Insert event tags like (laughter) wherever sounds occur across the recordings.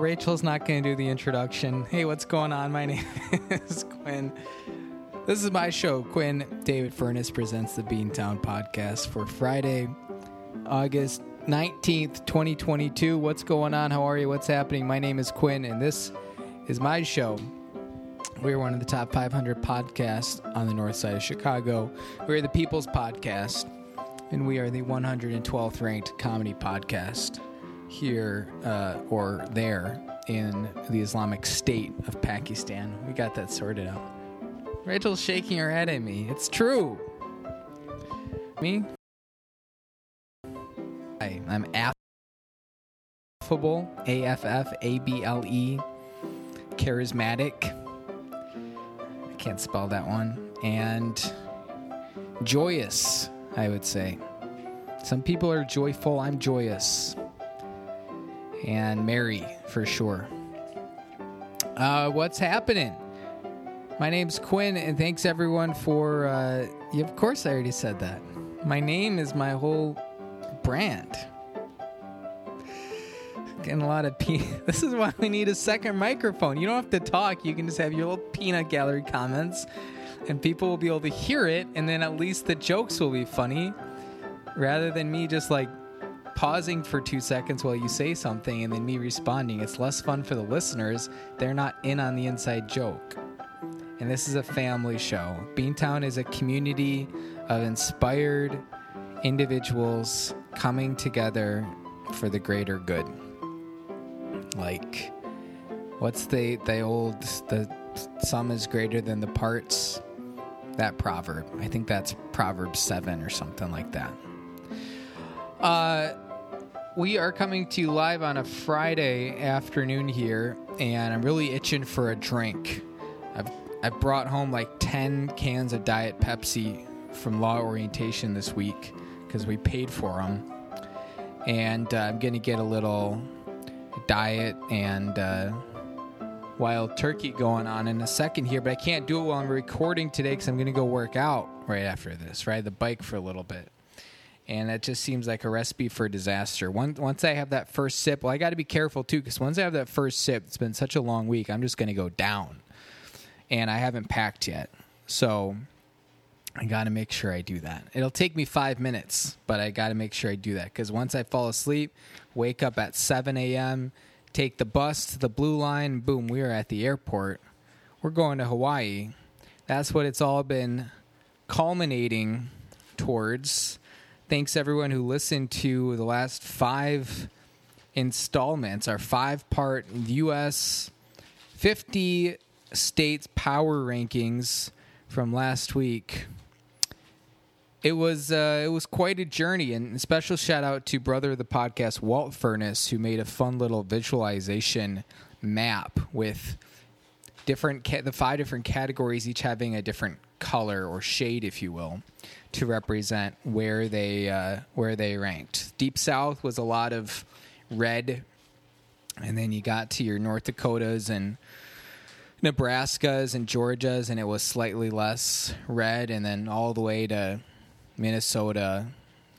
Rachel's not going to do the introduction. Hey, what's going on? My (laughs) name is Quinn. This is my show. Quinn David Furness presents the Beantown podcast for Friday, August 19th, 2022. What's going on? How are you? What's happening? My name is Quinn, and this is my show. We're one of the top 500 podcasts on the north side of Chicago. We're the People's Podcast, and we are the 112th ranked comedy podcast here uh, or there in the Islamic State of Pakistan. We got that sorted out. Rachel's shaking her head at me. It's true. Me? Hi, I'm affable, A F F A B L E, charismatic. I can't spell that one. And joyous, I would say. Some people are joyful, I'm joyous. And Mary for sure. Uh, what's happening? My name's Quinn, and thanks everyone for. Uh, yeah, of course, I already said that. My name is my whole brand. Getting a lot of pe- (laughs) This is why we need a second microphone. You don't have to talk. You can just have your little peanut gallery comments, and people will be able to hear it, and then at least the jokes will be funny, rather than me just like pausing for two seconds while you say something and then me responding. It's less fun for the listeners. They're not in on the inside joke. And this is a family show. Beantown is a community of inspired individuals coming together for the greater good. Like, what's the the old the sum is greater than the parts? That proverb. I think that's Proverbs seven or something like that. Uh, we are coming to you live on a Friday afternoon here, and I'm really itching for a drink. I've I've brought home like ten cans of Diet Pepsi from Law Orientation this week because we paid for them, and uh, I'm gonna get a little diet and uh, wild turkey going on in a second here. But I can't do it while I'm recording today because I'm gonna go work out right after this. Ride the bike for a little bit and that just seems like a recipe for disaster. Once once I have that first sip, well, I got to be careful too because once I have that first sip, it's been such a long week. I'm just going to go down, and I haven't packed yet, so I got to make sure I do that. It'll take me five minutes, but I got to make sure I do that because once I fall asleep, wake up at 7 a.m., take the bus to the Blue Line, boom, we are at the airport. We're going to Hawaii. That's what it's all been culminating towards thanks everyone who listened to the last five installments, our five part US 50 states power rankings from last week. It was uh, it was quite a journey, and special shout out to brother of the podcast Walt Furness, who made a fun little visualization map with different ca- the five different categories, each having a different color or shade, if you will, to represent where they uh, where they ranked. Deep South was a lot of red, and then you got to your North Dakotas and Nebraskas and Georgias, and it was slightly less red, and then all the way to Minnesota,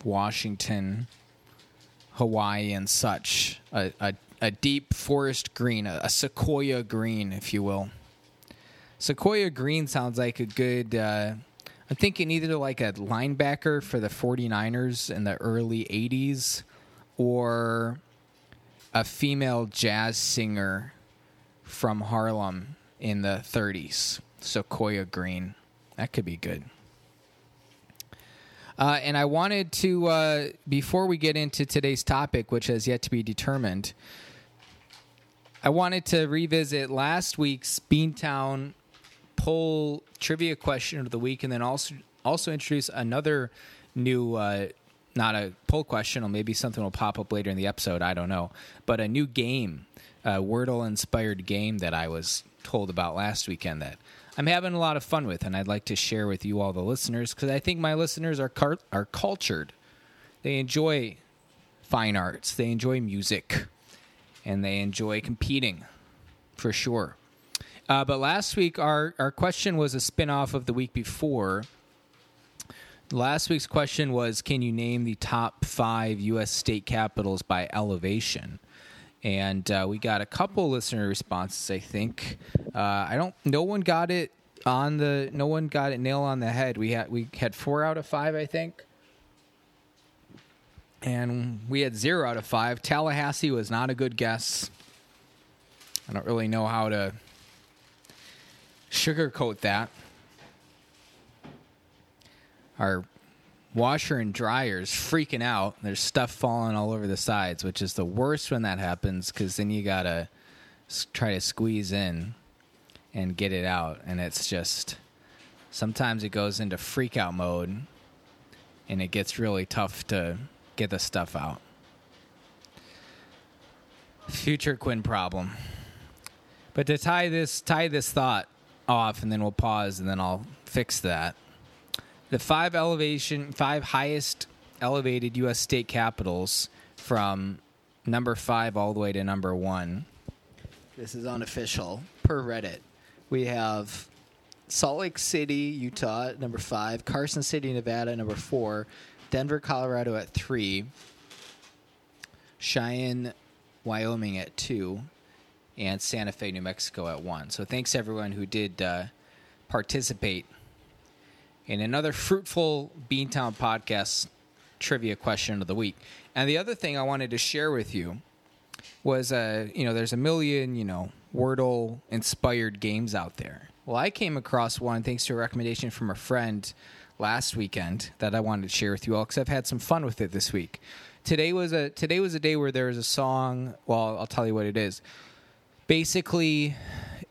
Washington, Hawaii, and such. A, a, a deep forest green, a, a sequoia green, if you will. Sequoia green sounds like a good. Uh, I'm thinking either like a linebacker for the 49ers in the early 80s or a female jazz singer from Harlem in the 30s. Sequoia green. That could be good. Uh, and I wanted to, uh, before we get into today's topic, which has yet to be determined, I wanted to revisit last week's Beantown poll trivia question of the week, and then also also introduce another new, uh, not a poll question, or maybe something will pop up later in the episode. I don't know, but a new game, a Wordle inspired game that I was told about last weekend that I'm having a lot of fun with, and I'd like to share with you all the listeners because I think my listeners are car- are cultured. They enjoy fine arts. They enjoy music, and they enjoy competing, for sure. Uh, but last week, our our question was a spinoff of the week before. Last week's question was, "Can you name the top five U.S. state capitals by elevation?" and uh, we got a couple listener responses. I think uh, I don't. No one got it on the. No one got it nail on the head. We had we had four out of five, I think, and we had zero out of five. Tallahassee was not a good guess. I don't really know how to sugarcoat that. Our washer and dryer is freaking out. There's stuff falling all over the sides, which is the worst when that happens because then you gotta try to squeeze in and get it out, and it's just sometimes it goes into freak out mode, and it gets really tough to get the stuff out. Future Quinn problem. But to tie this tie this thought off, and then we'll pause, and then I'll fix that the five elevation, five highest elevated U.S. state capitals from number five all the way to number one. This is unofficial per Reddit. We have Salt Lake City, Utah, number five, Carson City, Nevada, number four, Denver, Colorado at three, Cheyenne, Wyoming at two, and Santa Fe, New Mexico at one. So thanks everyone who did uh, participate in another fruitful Beantown podcast trivia question of the week. And the other thing I wanted to share with you was, uh, you know, there's a million, you know, Wordle inspired games out there. Well, I came across one thanks to a recommendation from a friend last weekend that I wanted to share with you all because I've had some fun with it this week. Today was a today was a day where there was a song. Well, I'll tell you what it is. Basically,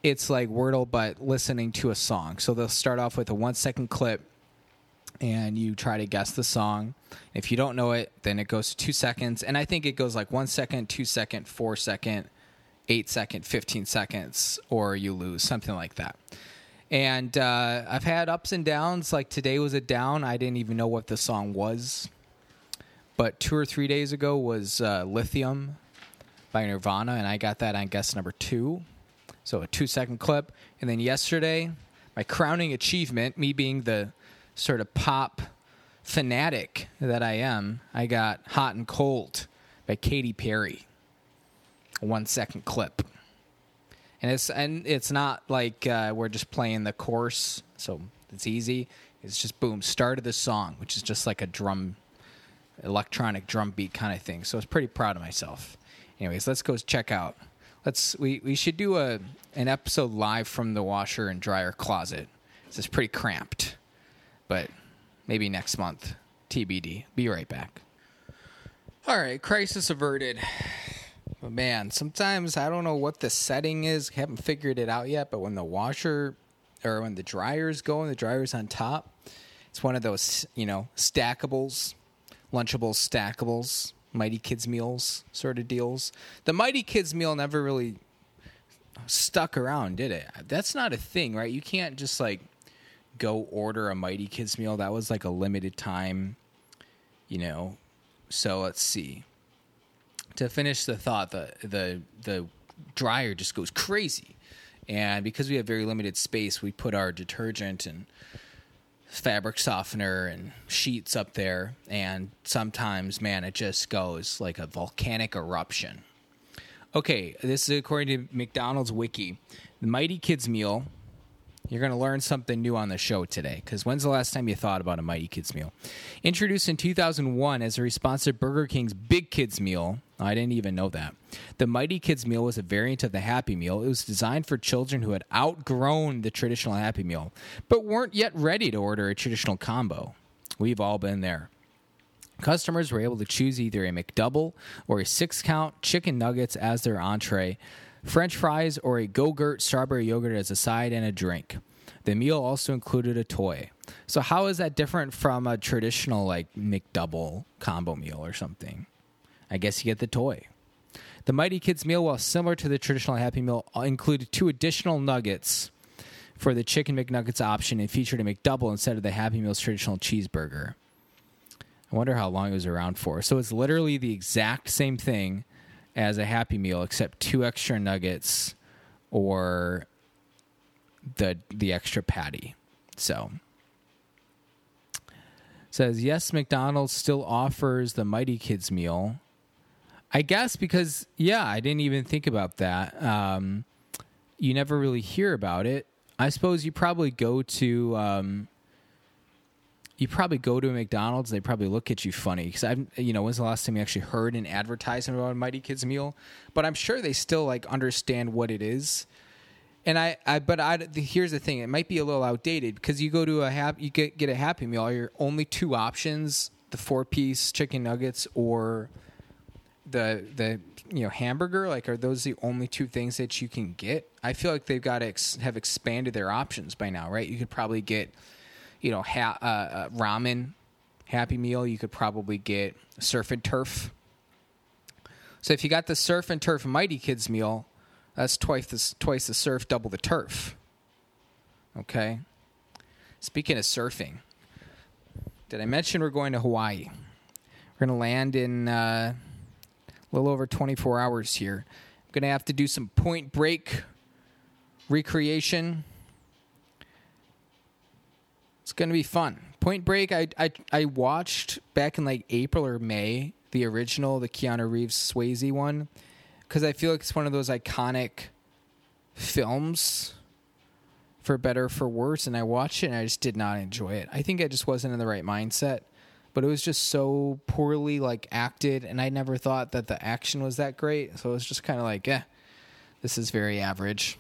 it's like Wordle, but listening to a song. So they'll start off with a one second clip and you try to guess the song. If you don't know it, then it goes to two seconds. And I think it goes like one second, two second, four second, eight second, 15 seconds, or you lose, something like that. And uh, I've had ups and downs. Like today was a down. I didn't even know what the song was. But two or three days ago was uh, Lithium by Nirvana, and I got that on guess number two. So a two second clip. And then yesterday, my crowning achievement, me being the sort of pop fanatic that I am, I got Hot and Cold by Katy Perry. A one second clip. And it's and it's not like uh, we're just playing the course, so it's easy. It's just boom, start of the song, which is just like a drum, electronic drum beat kind of thing. So I was pretty proud of myself. Anyways, let's go check out. Let's we, we should do a an episode live from the washer and dryer closet. This is pretty cramped, but maybe next month. TBD. Be right back. All right, crisis averted. But man, sometimes I don't know what the setting is. Haven't figured it out yet. But when the washer or when the dryer's going, the dryer's on top. It's one of those, you know, stackables, Lunchables, stackables, Mighty Kids meals sort of deals. The Mighty Kids meal never really stuck around, did it? That's not a thing, right? You can't just like go order a Mighty Kids meal. That was like a limited time, you know. So let's see. To finish the thought, the the the dryer just goes crazy. And because we have very limited space, we put our detergent and fabric softener and sheets up there and sometimes man it just goes like a volcanic eruption. Okay this is according to mcdonald's wiki. The mighty kids meal you're going to learn something new on the show today because when's the last time you thought about a mighty kids meal? Introduced in 2001 as a response to burger king's big kids meal i didn't even know that the mighty kids meal was a variant of the happy meal it was designed for children who had outgrown the traditional happy meal but weren't yet ready to order a traditional combo we've all been there Customers were able to choose either a McDouble or a six count chicken nuggets as their entree, French fries, or a Go-Gurt strawberry yogurt as a side and a drink. The meal also included a toy. So, how is that different from a traditional like McDouble combo meal or something? I guess you get the toy. The Mighty Kids meal, while similar to the traditional Happy Meal, uh, included two additional nuggets for the Chicken McNuggets option and featured a McDouble instead of the Happy Meal's traditional cheeseburger. I wonder how long it was around for. So it's literally the exact same thing as a Happy Meal, except two extra nuggets or the the extra patty. So says yes, McDonald's still offers the Mighty Kids meal. I guess because yeah, I didn't even think about that. Um, you never really hear about it. I suppose you probably go to um, you probably go to a McDonald's. And they probably look at you funny because I've you know when's the last time you actually heard an advertisement about a Mighty Kids meal? But I'm sure they still like understand what it is. And I, I but I here's the thing: it might be a little outdated because you go to a hap, you get get a Happy Meal. Your only two options: the four piece chicken nuggets or the the you know hamburger like are those the only two things that you can get? I feel like they've got to ex- have expanded their options by now right? You could probably get you know ha- uh, uh, ramen happy meal. You could probably get surf and turf. So if you got the surf and turf mighty kids meal that's twice the, twice the surf double the turf. Okay? Speaking of surfing did i mention we're going to hawaii? We're going to land in uh, a little over 24 hours here. I'm going to have to do some point break recreation. It's going to be fun. Point Break, I, I, I watched back in like April or May, the original, the Keanu Reeves Swayze one, because I feel like it's one of those iconic films, for better for worse. And I watched it and I just did not enjoy it. I think I just wasn't in the right mindset but it was just so poorly like acted and i never thought that the action was that great. So it was just kind of like eh this is very average.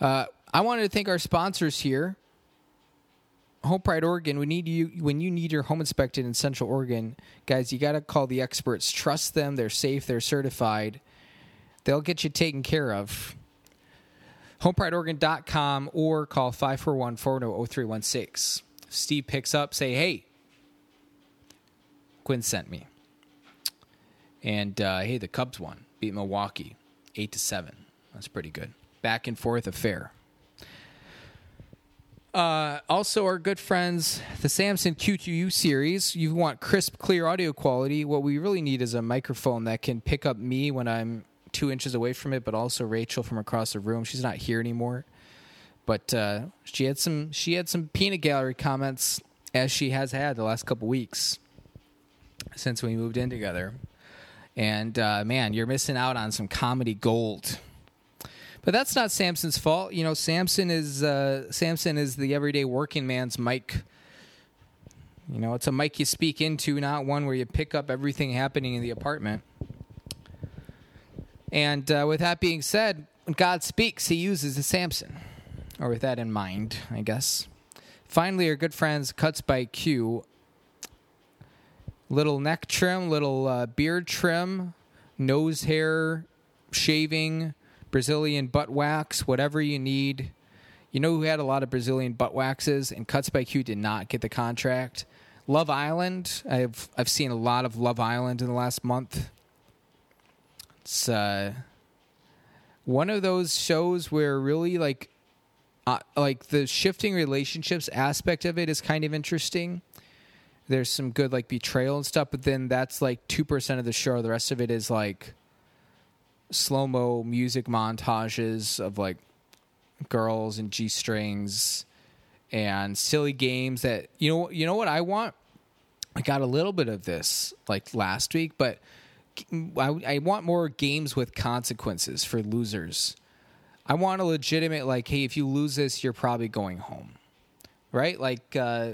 Uh, i wanted to thank our sponsors here. Home pride oregon we need you when you need your home inspected in central oregon guys you got to call the experts. Trust them they're safe they're certified. They'll get you taken care of. Homeprideoregon.com or call 541 400 0316 Steve picks up, say, "Hey, Quinn sent me," and uh, hey, the Cubs won, beat Milwaukee, eight to seven. That's pretty good. Back and forth affair. Uh, also, our good friends, the Samson Q2U series. You want crisp, clear audio quality. What we really need is a microphone that can pick up me when I'm two inches away from it, but also Rachel from across the room. She's not here anymore. But uh, she had some she had some peanut gallery comments as she has had the last couple weeks since we moved in together. And uh, man, you're missing out on some comedy gold. But that's not Samson's fault. You know, Samson is uh, Samson is the everyday working man's mic. You know, it's a mic you speak into, not one where you pick up everything happening in the apartment. And uh, with that being said, when God speaks, He uses a Samson or with that in mind, I guess. Finally, our good friends Cuts by Q. Little neck trim, little uh, beard trim, nose hair, shaving, Brazilian butt wax, whatever you need. You know who had a lot of Brazilian butt waxes, and Cuts by Q did not get the contract. Love Island. I've I've seen a lot of Love Island in the last month. It's uh, one of those shows where really like uh, like the shifting relationships aspect of it is kind of interesting. There's some good like betrayal and stuff, but then that's like two percent of the show. The rest of it is like slow mo music montages of like girls and g strings and silly games that you know you know what I want. I got a little bit of this like last week, but I, I want more games with consequences for losers I want a legitimate like, hey, if you lose this, you're probably going home, right? Like, uh,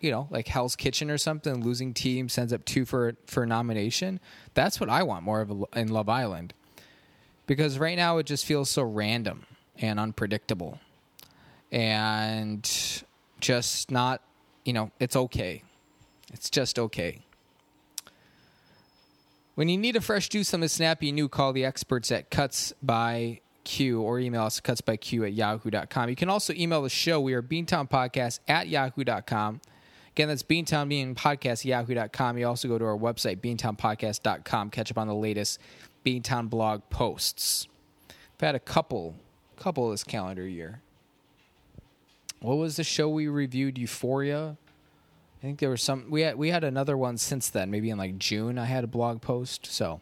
you know, like Hell's Kitchen or something. Losing team sends up two for for nomination. That's what I want more of in Love Island, because right now it just feels so random and unpredictable, and just not. You know, it's okay. It's just okay. When you need a fresh juice on the snappy new, call the experts at Cuts by Q or email us cutsbyq at yahoo.com. You can also email the show. We are Beantown Podcast at yahoo.com. Again, that's Beantown being podcast yahoo.com. You also go to our website, beantownpodcast.com, catch up on the latest Beantown blog posts. I've had a couple, couple this calendar year. What was the show we reviewed? Euphoria. I think there was some. We had we had another one since then. Maybe in like June, I had a blog post. So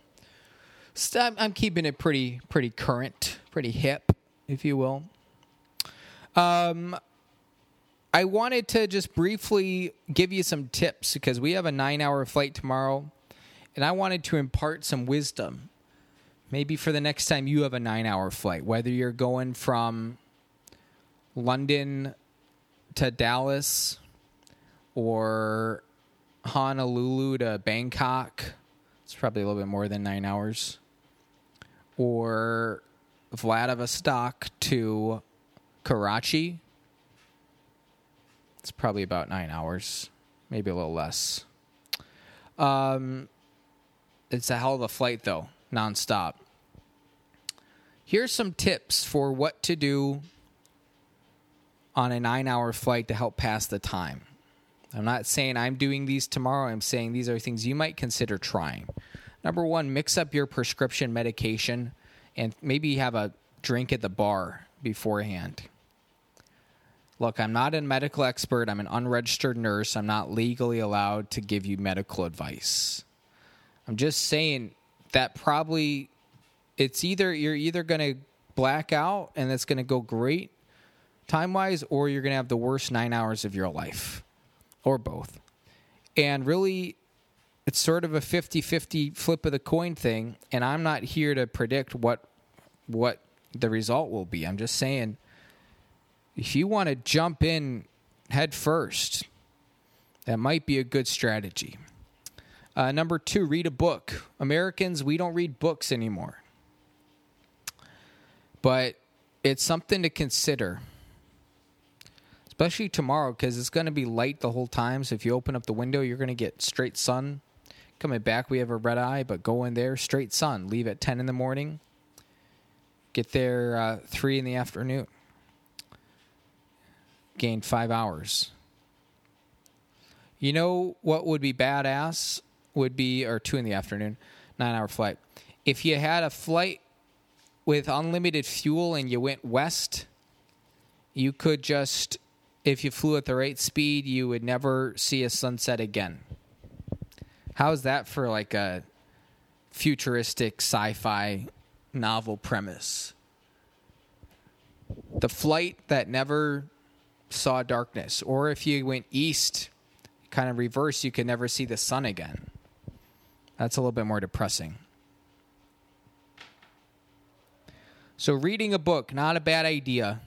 I'm, I'm keeping it pretty pretty current, pretty hip, if you will. Um, I wanted to just briefly give you some tips because we have a nine hour flight tomorrow. and I wanted to impart some wisdom. Maybe for the next time you have a nine hour flight, whether you're going from London to Dallas or Honolulu to Bangkok. It's probably a little bit more than nine hours. Or Vladivostok to Karachi. It's probably about nine hours, maybe a little less. Um, it's a hell of a flight, though, nonstop. Here's some tips for what to do on a nine hour flight to help pass the time. I'm not saying I'm doing these tomorrow. I'm saying these are things you might consider trying. Number one, mix up your prescription medication and maybe have a drink at the bar beforehand. Look, I'm not a medical expert. I'm an unregistered nurse. I'm not legally allowed to give you medical advice. I'm just saying that probably it's either you're either going to black out and it's going to go great time wise, or you're going to have the worst nine hours of your life, or both. And really, it's sort of a 50 50 flip of the coin thing. And I'm not here to predict what what the result will be. I'm just saying if you want to jump in head first, that might be a good strategy. Uh, number two, read a book. Americans, we don't read books anymore. But it's something to consider, especially tomorrow because it's going to be light the whole time. So if you open up the window, you're going to get straight sun. Coming back, we have a red eye, but go in there, straight sun. Leave at 10 in the morning. Get there uh, 3 in the afternoon. Gain five hours. You know what would be badass? Would be, or 2 in the afternoon, nine hour flight. If you had a flight with unlimited fuel and you went west, you could just, if you flew at the right speed, you would never see a sunset again. How's that for like a futuristic sci fi novel premise? The flight that never saw darkness. Or if you went east, kind of reverse, you could never see the sun again. That's a little bit more depressing. So, reading a book, not a bad idea.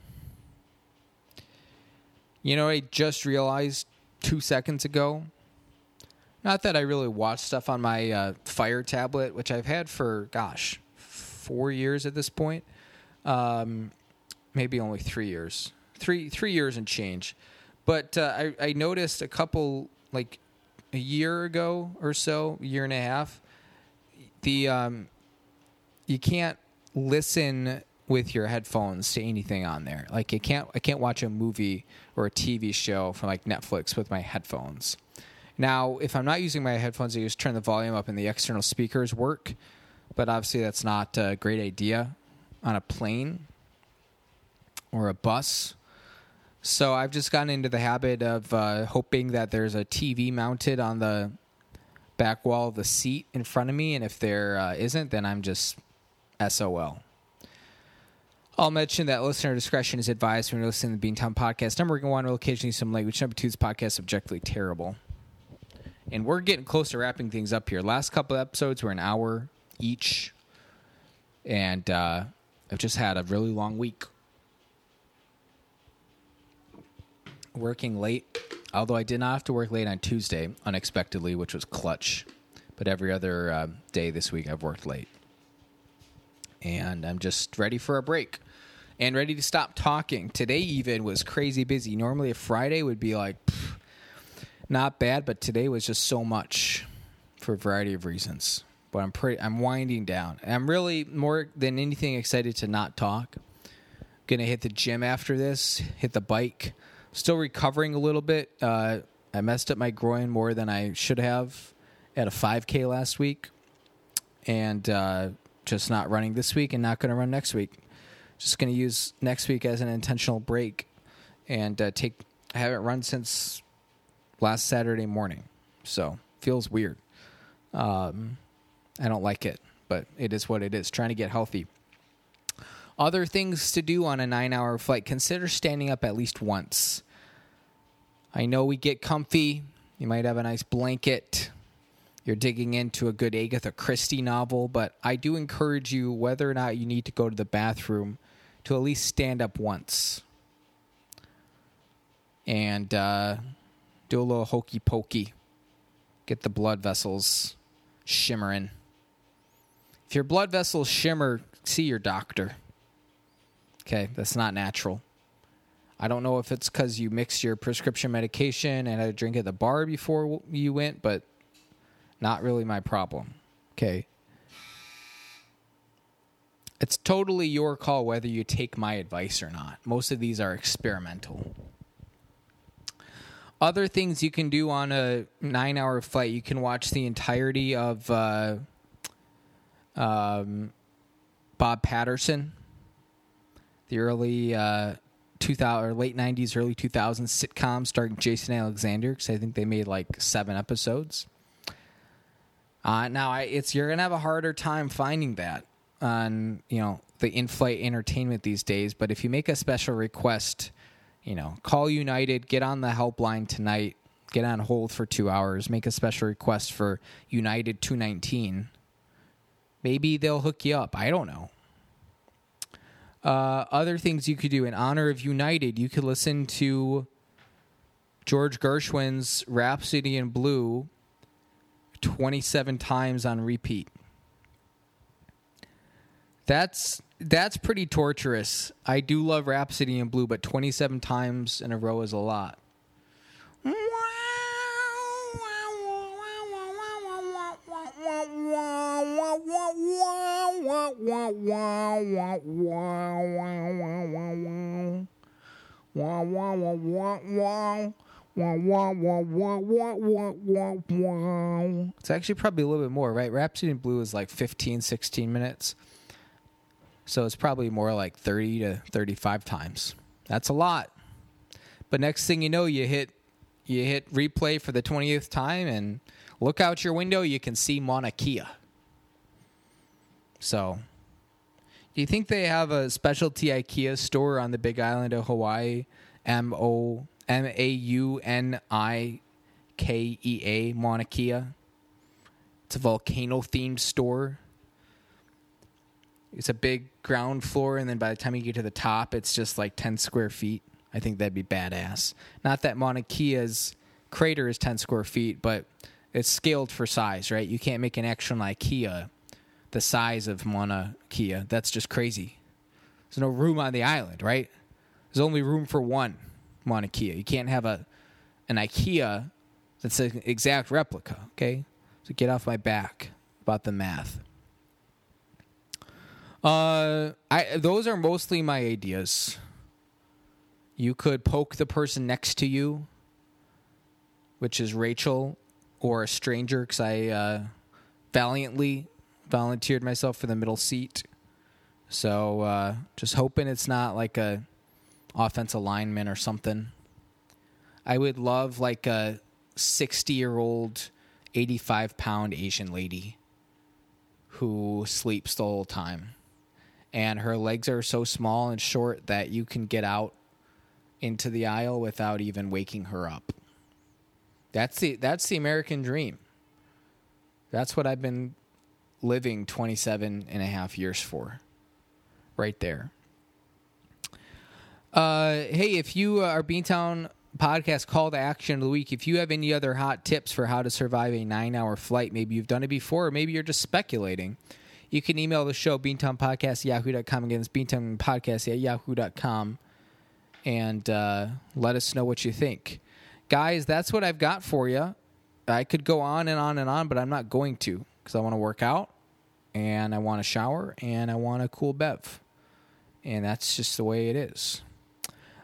You know, I just realized two seconds ago. Not that I really watch stuff on my uh, Fire tablet, which I've had for, gosh, four years at this point. Um, maybe only three years. Three three years and change. But uh, I, I noticed a couple, like a year ago or so, year and a half, the um, you can't listen with your headphones to anything on there. Like I can't I can't watch a movie or a TV show from like Netflix with my headphones. Now, if I'm not using my headphones, I just turn the volume up and the external speakers work. But obviously, that's not a great idea on a plane or a bus. So I've just gotten into the habit of uh, hoping that there's a TV mounted on the back wall of the seat in front of me, and if there uh, not then I'm just SOL. I'll mention that listener discretion is advised when you're listening to the Beantown podcast. Number one will occasionally some language. Number two is podcast is objectively terrible. And we're getting close to wrapping things up here. Last couple episodes were an hour each, and uh, I've just had a really long week. Working late, although I did not have to work late on Tuesday unexpectedly, which was clutch. But every other uh, day this week, I've worked late and I'm just ready for a break and ready to stop talking. Today even was crazy busy. Normally a Friday would be like not bad, but today was just so much for a variety of reasons. But I'm pretty I'm winding down. I'm really more than anything excited to not talk. Gonna hit the gym after this, hit the bike. Still recovering a little bit. Uh, I messed up my groin more than I should have at a 5K last week, and uh, just not running this week and not going to run next week just going to use next week as an intentional break and uh, take. I haven't run since last Saturday morning, so feels weird. Um, I don't like it, but it is what it is. Trying to get healthy. Other things to do on a nine-hour flight: consider standing up at least once. I know we get comfy. You might have a nice blanket. you're digging into a good Agatha Christie novel, but I do encourage you, whether or not you need to go to the bathroom, to at least stand up once and uh, do a little hokey pokey. Get the blood vessels shimmering. If your blood vessels shimmer, see your doctor. Okay, that's not natural. I don't know if it's because you mixed your prescription medication and had a drink at the bar before you went, but not really my problem. Okay. It's totally your call whether you take my advice or not. Most of these are experimental. Other things you can do on a nine hour flight, you can watch the entirety of uh, um, Bob Patterson, the early uh, 2000 or late 90s, early 2000s sitcom starring Jason Alexander, because I think they made like seven episodes. Uh, now, I, it's you're gonna have a harder time finding that on you know the in-flight entertainment these days. But if you make a special request, you know, call United, get on the helpline tonight, get on hold for two hours, make a special request for United 219. Maybe they'll hook you up. I don't know. Uh, other things you could do in honor of United, you could listen to George Gershwin's Rhapsody in Blue 27 times on repeat. That's that's pretty torturous. I do love Rhapsody in Blue, but 27 times in a row is a lot. It's actually probably a little bit more, right? Rhapsody in Blue is like 15, 16 minutes. So it's probably more like 30 to 35 times. That's a lot. But next thing you know, you hit you hit replay for the 20th time and look out your window, you can see Mauna Kea. So, do you think they have a specialty IKEA store on the Big Island of Hawaii? M O M A U N I K E A Mauna Kea. It's a volcano themed store. It's a big ground floor, and then by the time you get to the top, it's just like 10 square feet. I think that'd be badass. Not that Mauna Kea's crater is 10 square feet, but it's scaled for size, right? You can't make an actual IKEA the size of Mauna Kea. That's just crazy. There's no room on the island, right? There's only room for one Mauna Kea. You can't have a an IKEA that's an exact replica, okay? So get off my back about the math. Uh, I those are mostly my ideas. You could poke the person next to you, which is Rachel, or a stranger, because I uh, valiantly volunteered myself for the middle seat. So uh, just hoping it's not like a offensive lineman or something. I would love like a sixty year old, eighty five pound Asian lady who sleeps the whole time and her legs are so small and short that you can get out into the aisle without even waking her up. That's the that's the American dream. That's what I've been living 27 and a half years for. Right there. Uh, hey, if you are Beantown podcast call to action of the week, if you have any other hot tips for how to survive a nine hour flight, maybe you've done it before, or maybe you're just speculating you can email the show, beantownpodcast at yahoo.com. Again, it's beantownpodcast at yahoo.com. And uh, let us know what you think. Guys, that's what I've got for you. I could go on and on and on, but I'm not going to because I want to work out and I want to shower and I want a cool bev. And that's just the way it is.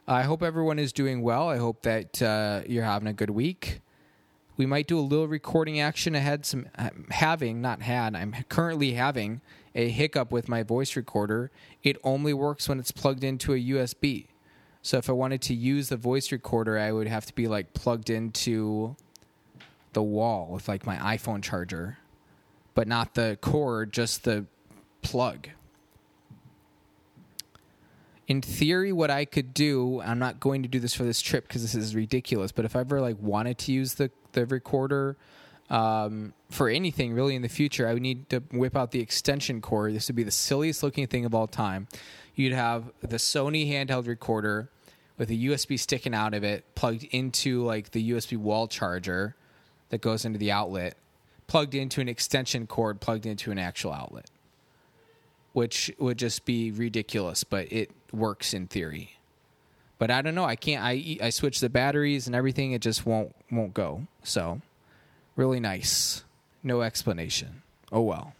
I hope everyone is doing well. I hope that uh, you're having a good week we might do a little recording action. Ahead some having not had i'm currently having a hiccup with my voice recorder. It only works when it's plugged into a usb so if i wanted to use the voice recorder i would have to be like plugged into the wall with like my iphone charger but not the cord just the plug. In theory what i could do i'm not going to do this for this trip because this is ridiculous but if i ever like wanted to use the the recorder um, for anything really in the future, I would need to whip out the extension cord. This would be the silliest looking thing of all time. You'd have the Sony handheld recorder with a USB sticking out of it, plugged into like the USB wall charger that goes into the outlet, plugged into an extension cord, plugged into an actual outlet, which would just be ridiculous, but it works in theory. But I don't know. I can't. I I switch the batteries and everything. It just won't won't go. So really nice. No explanation. Oh well.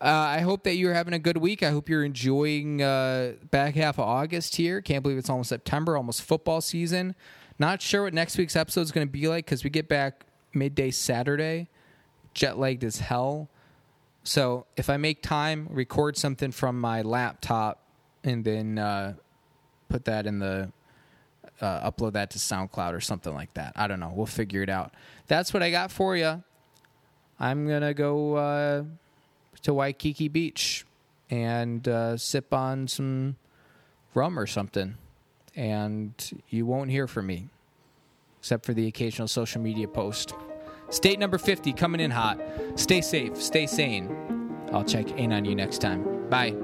Uh, I hope that you're having a good week. I hope you're enjoying uh, back half of August here. Can't believe it's almost September, almost football season. Not sure what next week's episode is going to be like because we get back midday Saturday, jet lagged as hell. So if I make time, record something from my laptop and then uh, put that in the uh, upload that to SoundCloud or something like that. I don't know. We'll figure it out. That's what I got for you. I'm gonna go uh, to Waikiki Beach and uh, sip on some rum or something, and you won't hear from me except for the occasional social media post. State number 50 coming in hot. Stay safe, stay sane. I'll check in on you next time. Bye.